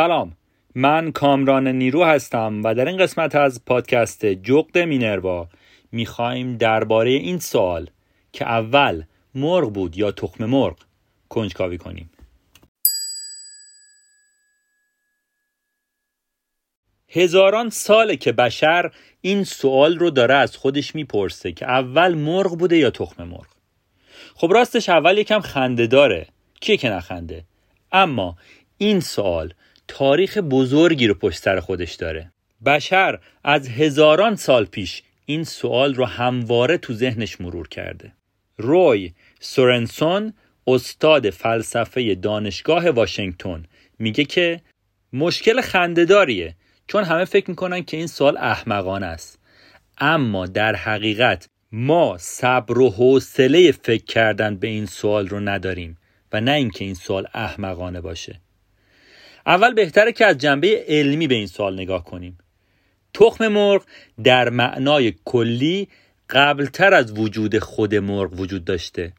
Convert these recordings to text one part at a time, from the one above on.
سلام. من کامران نیرو هستم و در این قسمت از پادکست جغد مینروا می‌خوایم درباره این سوال که اول مرغ بود یا تخم مرغ کنجکاوی کنیم. هزاران ساله که بشر این سوال رو داره از خودش می‌پرسه که اول مرغ بوده یا تخم مرغ؟ خب راستش اول یکم خنده داره. کیه که نخنده؟ اما این سوال تاریخ بزرگی رو پشت سر خودش داره. بشر از هزاران سال پیش این سوال رو همواره تو ذهنش مرور کرده. روی سورنسون استاد فلسفه دانشگاه واشنگتن میگه که مشکل خندهداریه چون همه فکر می‌کنن که این سوال احمقانه است. اما در حقیقت ما صبر و حوصله فکر کردن به این سوال رو نداریم و نه اینکه این سوال احمقانه باشه. اول بهتره که از جنبه علمی به این سوال نگاه کنیم تخم مرغ در معنای کلی قبلتر از وجود خود مرغ وجود داشته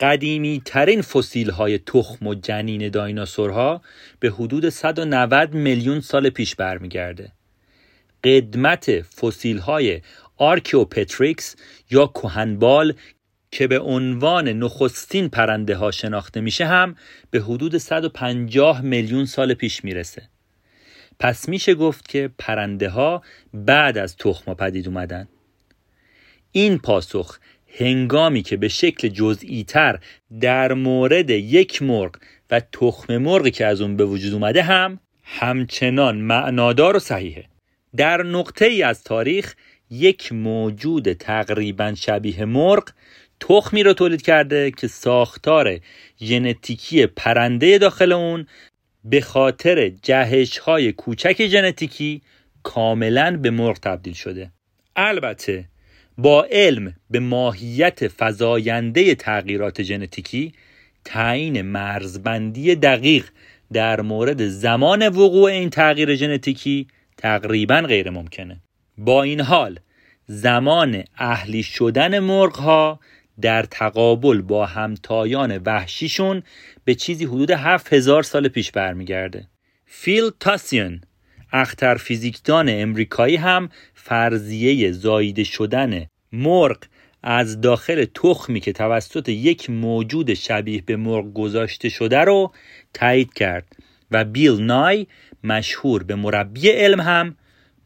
قدیمی ترین فسیل های تخم و جنین دایناسورها به حدود 190 میلیون سال پیش برمیگرده. قدمت فسیل های آرکیوپتریکس یا کوهنبال که به عنوان نخستین پرنده ها شناخته میشه هم به حدود 150 میلیون سال پیش می‌رسه. پس میشه گفت که پرنده ها بعد از تخم پدید اومدن. این پاسخ هنگامی که به شکل جزئی تر در مورد یک مرغ و تخم مرغی که از اون به وجود اومده هم همچنان معنادار و صحیحه در نقطه ای از تاریخ یک موجود تقریبا شبیه مرغ تخمی رو تولید کرده که ساختار ژنتیکی پرنده داخل اون به خاطر جهش های کوچک ژنتیکی کاملا به مرغ تبدیل شده. البته با علم به ماهیت فزاینده تغییرات ژنتیکی تعیین مرزبندی دقیق در مورد زمان وقوع این تغییر ژنتیکی تقریبا غیر ممکنه با این حال زمان اهلی شدن مرغ ها در تقابل با همتایان وحشیشون به چیزی حدود 7000 سال پیش برمیگرده. فیل تاسیون اختر فیزیکدان امریکایی هم فرضیه زایده شدن مرغ از داخل تخمی که توسط یک موجود شبیه به مرغ گذاشته شده رو تایید کرد و بیل نای مشهور به مربی علم هم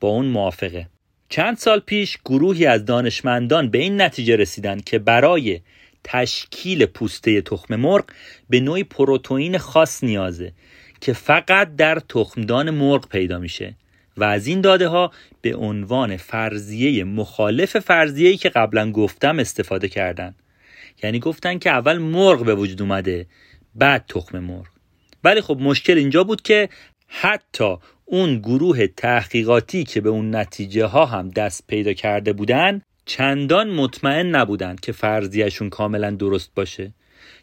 با اون موافقه. چند سال پیش گروهی از دانشمندان به این نتیجه رسیدن که برای تشکیل پوسته تخم مرغ به نوعی پروتئین خاص نیازه که فقط در تخمدان مرغ پیدا میشه و از این داده ها به عنوان فرضیه مخالف فرضیه‌ای که قبلا گفتم استفاده کردن. یعنی گفتن که اول مرغ به وجود اومده بعد تخم مرغ. ولی خب مشکل اینجا بود که حتی اون گروه تحقیقاتی که به اون نتیجه ها هم دست پیدا کرده بودن چندان مطمئن نبودند که فرضیهشون کاملا درست باشه.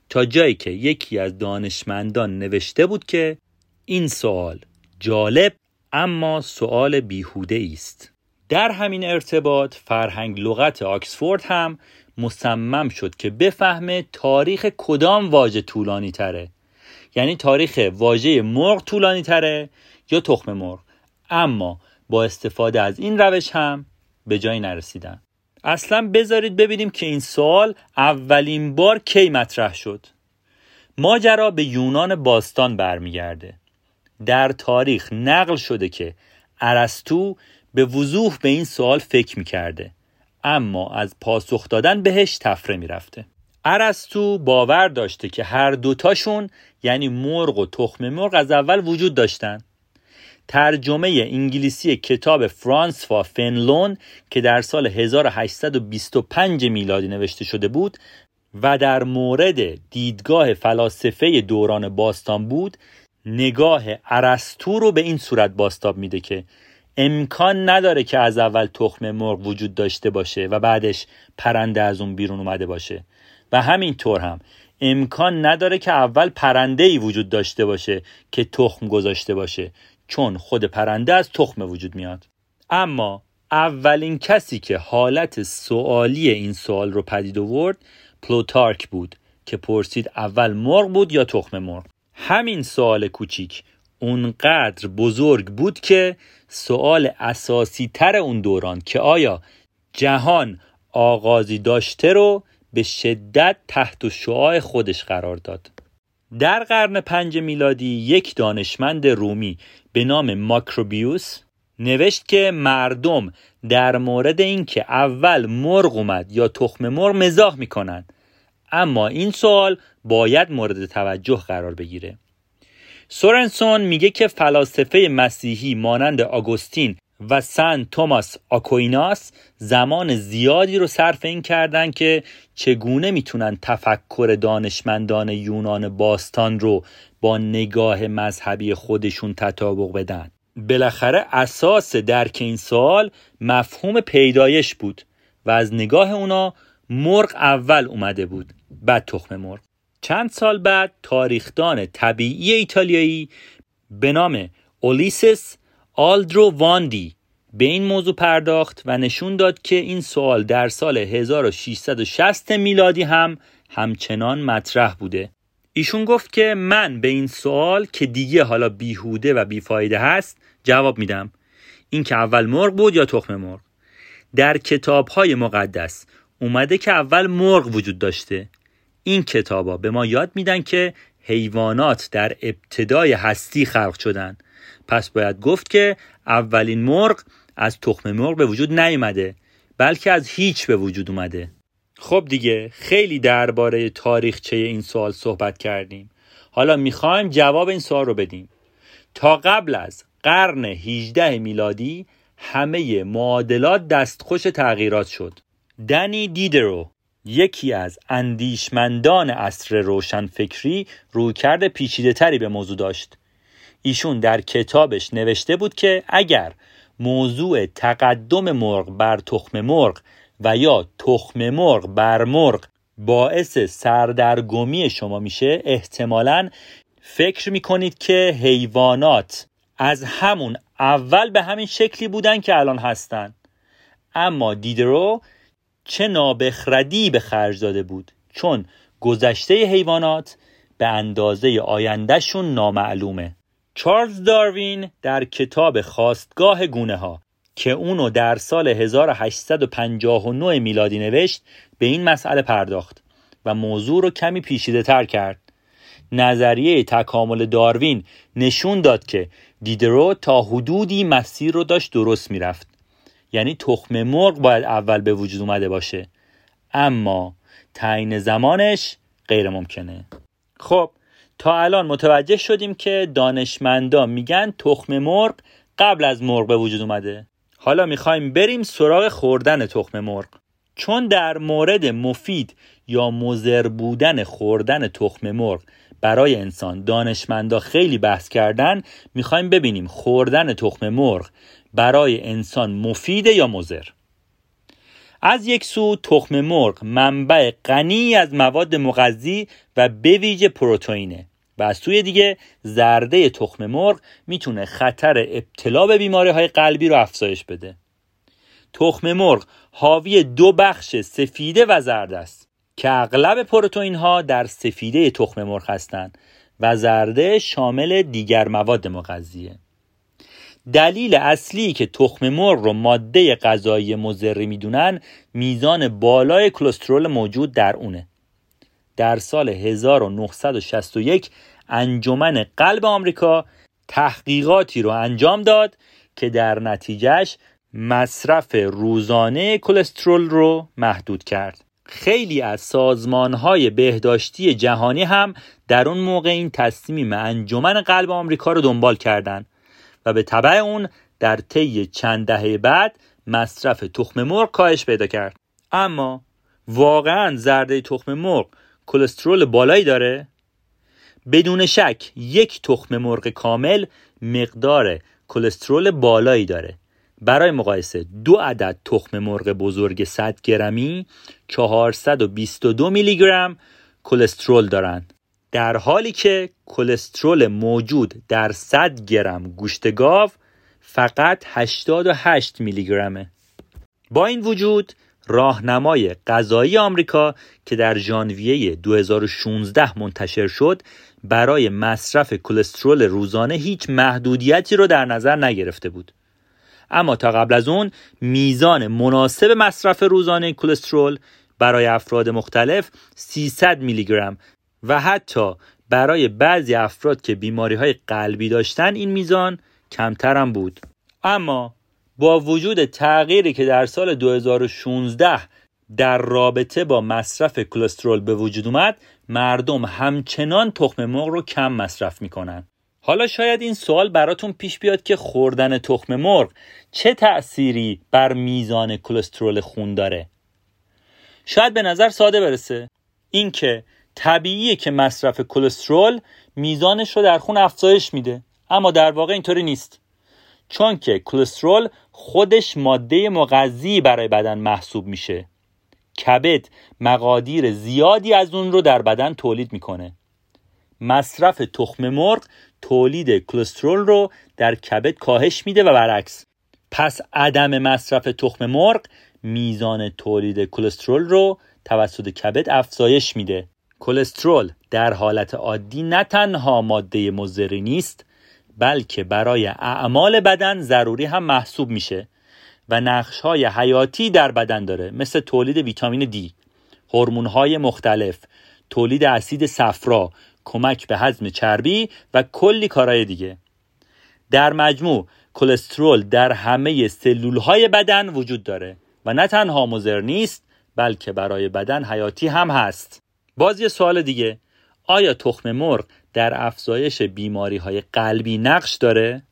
تا جایی که یکی از دانشمندان نوشته بود که این سوال جالب اما سوال بیهوده است. در همین ارتباط فرهنگ لغت آکسفورد هم مصمم شد که بفهمه تاریخ کدام واژه طولانی تره یعنی تاریخ واژه مرغ طولانی تره یا تخم مرغ. اما با استفاده از این روش هم به جایی نرسیدن. اصلا بذارید ببینیم که این سوال اولین بار کی مطرح شد. ماجرا به یونان باستان برمیگرده. در تاریخ نقل شده که ارسطو به وضوح به این سوال فکر می‌کرده. اما از پاسخ دادن بهش تفره می‌رفته. ارسطو باور داشته که هر دوتاشون یعنی مرغ و تخم مرغ از اول وجود داشتن. ترجمه انگلیسی کتاب فرانسوا فنلون که در سال 1825 میلادی نوشته شده بود و در مورد دیدگاه فلاسفه دوران باستان بود نگاه ارسطو رو به این صورت باستاب میده که امکان نداره که از اول تخم مرغ وجود داشته باشه و بعدش پرنده از اون بیرون اومده باشه. و همینطور هم. امکان نداره که اول پرنده ای وجود داشته باشه که تخم گذاشته باشه چون خود پرنده از تخم وجود میاد. اما اولین کسی که حالت سوالی این سوال رو پدید آورد پلوتارک بود که پرسید اول مرغ بود یا تخم مرغ. همین سوال کوچیک اونقدر بزرگ بود که سوال اساسی تر اون دوران که آیا جهان آغازی داشته رو به شدت تحت شعاع خودش قرار داد. در قرن پنج میلادی یک دانشمند رومی به نام ماکروبیوس نوشت که مردم در مورد اینکه اول مرغ اومد یا تخم مرغ مزاح می‌کنن اما این سوال باید مورد توجه قرار بگیره. سورنسون میگه که فلاسفه مسیحی مانند آگوستین و سن توماس آکویناس زمان زیادی رو صرف این کردن که چگونه می‌تونن تفکر دانشمندان یونان باستان رو با نگاه مذهبی خودشون تطابق بدن. بالاخره اساس درک این سوال مفهوم پیدایش بود و از نگاه اونا مرغ اول اومده بود بعد تخم مرغ. چند سال بعد تاریخدان طبیعی ایتالیایی به نام اولیسس آلدرو واندی به این موضوع پرداخت و نشون داد که این سوال در سال 1660 میلادی هم همچنان مطرح بوده. ایشون گفت که من به این سوال که دیگه حالا بیهوده و بیفایده هست جواب میدم. این که اول مرغ بود یا تخم مرغ؟ در کتاب های مقدس اومده که اول مرغ وجود داشته. این کتابا به ما یاد میدن که حیوانات در ابتدای هستی خلق شدن. پس باید گفت که اولین مرغ از تخم مرغ به وجود نیومده بلکه از هیچ به وجود اومده. خب دیگه خیلی درباره تاریخچه این سوال صحبت کردیم. حالا می‌خوایم جواب این سوال رو بدیم. تا قبل از قرن 18 میلادی همه معادلات دستخوش تغییرات شد. دنی دیدرو یکی از اندیشمندان عصر روشنفکری رویکرد پیچیده تری به موضوع داشت. ایشون در کتابش نوشته بود که اگر موضوع تقدم مرغ بر تخم مرغ و یا تخم مرغ بر مرغ باعث سردرگمی شما میشه احتمالا فکر می‌کنید که حیوانات از همون اول به همین شکلی بودن که الان هستن. اما دیدرو چه نابخردی به خرج داده بود چون گذشته حیوانات به اندازه آیندهشون نامعلومه. چارلز داروین در کتاب خواستگاه گونه ها که اونو در سال 1859 میلادی نوشت به این مسئله پرداخت و موضوع رو کمی پیشیده تر کرد. نظریه تکامل داروین نشون داد که دیدرو تا حدودی مسیر رو داشت درست می‌رفت. یعنی تخم مرغ باید اول به وجود اومده باشه. اما تعیین زمانش غیر ممکنه خب تا الان متوجه شدیم که دانشمندان میگن تخم مرغ قبل از مرغ به وجود اومده. حالا می‌خوایم بریم سراغ خوردن تخم مرغ. چون در مورد مفید یا مزر بودن خوردن تخم مرغ برای انسان دانشمندا خیلی بحث کردن می‌خوایم ببینیم خوردن تخم مرغ برای انسان مفیده یا مزر از یک سو تخم مرغ منبع غنی از مواد مغذی و به پروتئینه. و از سوی دیگه زرده تخم مرغ می‌تونه خطر ابتلا به بیماری های قلبی رو افزایش بده. تخم مرغ حاوی دو بخش سفیده و زرد است که اغلب پروتئین ها در سفیده تخم مرغ هستند و زرده شامل دیگر مواد مغذیه. دلیل اصلی که تخم مرغ رو ماده غذایی مضری می‌دونن میزان بالای کلسترول موجود در اونه. در سال 1961 انجمن قلب آمریکا تحقیقاتی رو انجام داد که در نتیجهش مصرف روزانه کلسترول رو محدود کرد. خیلی از سازمان های بهداشتی جهانی هم در اون موقع این تصمیم انجمن قلب آمریکا رو دنبال کردند و به طبع اون در طی چند دهه بعد مصرف تخم مرغ کاهش پیدا کرد. اما واقعا زرده تخم مرغ کلسترول بالایی داره؟ بدون شک یک تخم مرغ کامل مقدار کلسترول بالایی داره. برای مقایسه دو عدد تخم مرغ بزرگ 100 گرمی 422 میلی گرم کلسترول دارند. در حالی که کلسترول موجود در 100 گرم گوشت گاو فقط 88 میلی گرمه با این وجود راهنمای غذایی آمریکا که در ژانویه 2016 منتشر شد برای مصرف کلسترول روزانه هیچ محدودیتی رو در نظر نگرفته بود. اما تا قبل از اون میزان مناسب مصرف روزانه کلسترول برای افراد مختلف 300 میلی گرم و حتی برای بعضی افراد که بیماری های قلبی داشتن این میزان کمتر هم بود. اما با وجود تغییری که در سال 2016 در رابطه با مصرف کلسترول به وجود اومد مردم همچنان تخم مرغ رو کم مصرف می‌کنن. حالا شاید این سوال براتون پیش بیاد که خوردن تخم مرغ چه تأثیری بر میزان کلسترول خون داره؟ شاید به نظر ساده برسه. اینکه طبیعیه که مصرف کلسترول میزانش رو در خون افزایش میده اما در واقع اینطوری نیست. چون که کلسترول خودش ماده مغذی برای بدن محسوب میشه. کبد مقادیر زیادی از اون رو در بدن تولید می‌کنه. مصرف تخم مرغ تولید کلسترول رو در کبد کاهش میده و برعکس. پس عدم مصرف تخم مرغ میزان تولید کلسترول رو توسط کبد افزایش میده. کلسترول در حالت عادی نه تنها ماده مضری نیست بلکه برای اعمال بدن ضروری هم محسوب میشه و نقش های حیاتی در بدن داره مثل تولید ویتامین دی، هورمون های مختلف، تولید اسید صفرا، کمک به هضم چربی و کلی کارهای دیگه. در مجموع کلسترول در همه سلول های بدن وجود داره و نه تنها مضر نیست بلکه برای بدن حیاتی هم هست. باز یه سوال دیگه آیا تخم مرغ در افزایش بیماری های قلبی نقش داره؟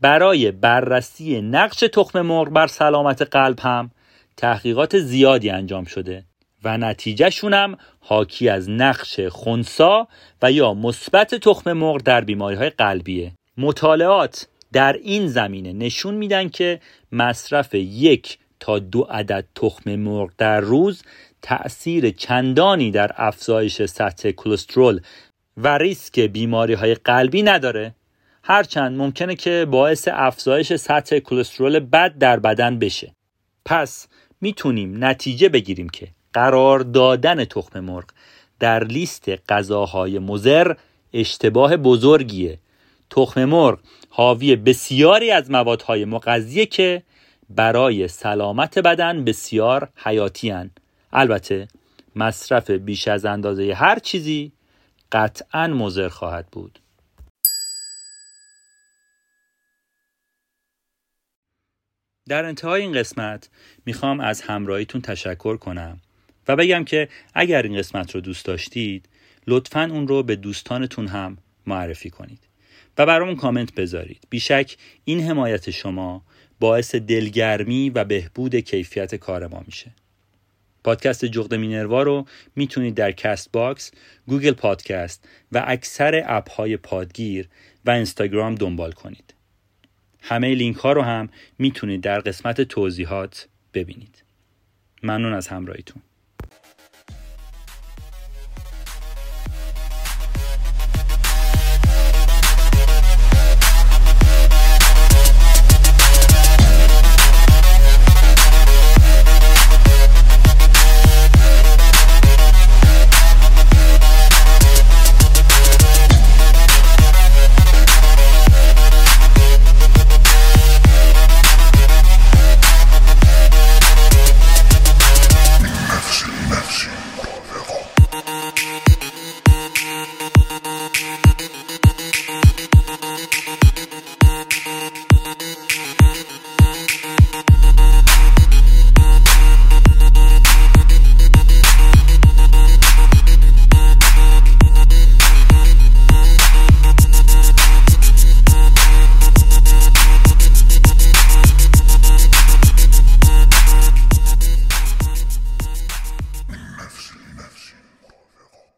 برای بررسی نقش تخم مرغ بر سلامت قلب هم تحقیقات زیادی انجام شده و نتیجهشون هم حاکی از نقش خونسا و یا مثبت تخم مرغ در بیماری های قلبیه مطالعات در این زمینه نشون میدن که مصرف یک تا دو عدد تخم مرغ در روز تأثیر چندانی در افزایش سطح کلسترول و ریسک بیماری های قلبی نداره. هرچند ممکنه که باعث افزایش سطح کلسترول بد در بدن بشه. پس می‌تونیم نتیجه بگیریم که قرار دادن تخم مرغ در لیست غذاهای مزر اشتباه بزرگیه. تخم مرغ حاوی بسیاری از موادهای مغذیه که برای سلامت بدن بسیار حیاتی البته مصرف بیش از اندازه هر چیزی قطعا مضر خواهد بود. در انتهای این قسمت می‌خوام از همراهیتون تشکر کنم و بگم که اگر این قسمت رو دوست داشتید لطفا اون رو به دوستانتون هم معرفی کنید و برامون کامنت بذارید. بیشک این حمایت شما باعث دلگرمی و بهبود کیفیت کار ما میشه. پادکست جغد مینروا رو می‌تونید در کست باکس، گوگل پادکست و اکثر اپ های پادگیر و اینستاگرام دنبال کنید. همه لینک ها رو هم می‌تونید در قسمت توضیحات ببینید. ممنون از همراهیتون.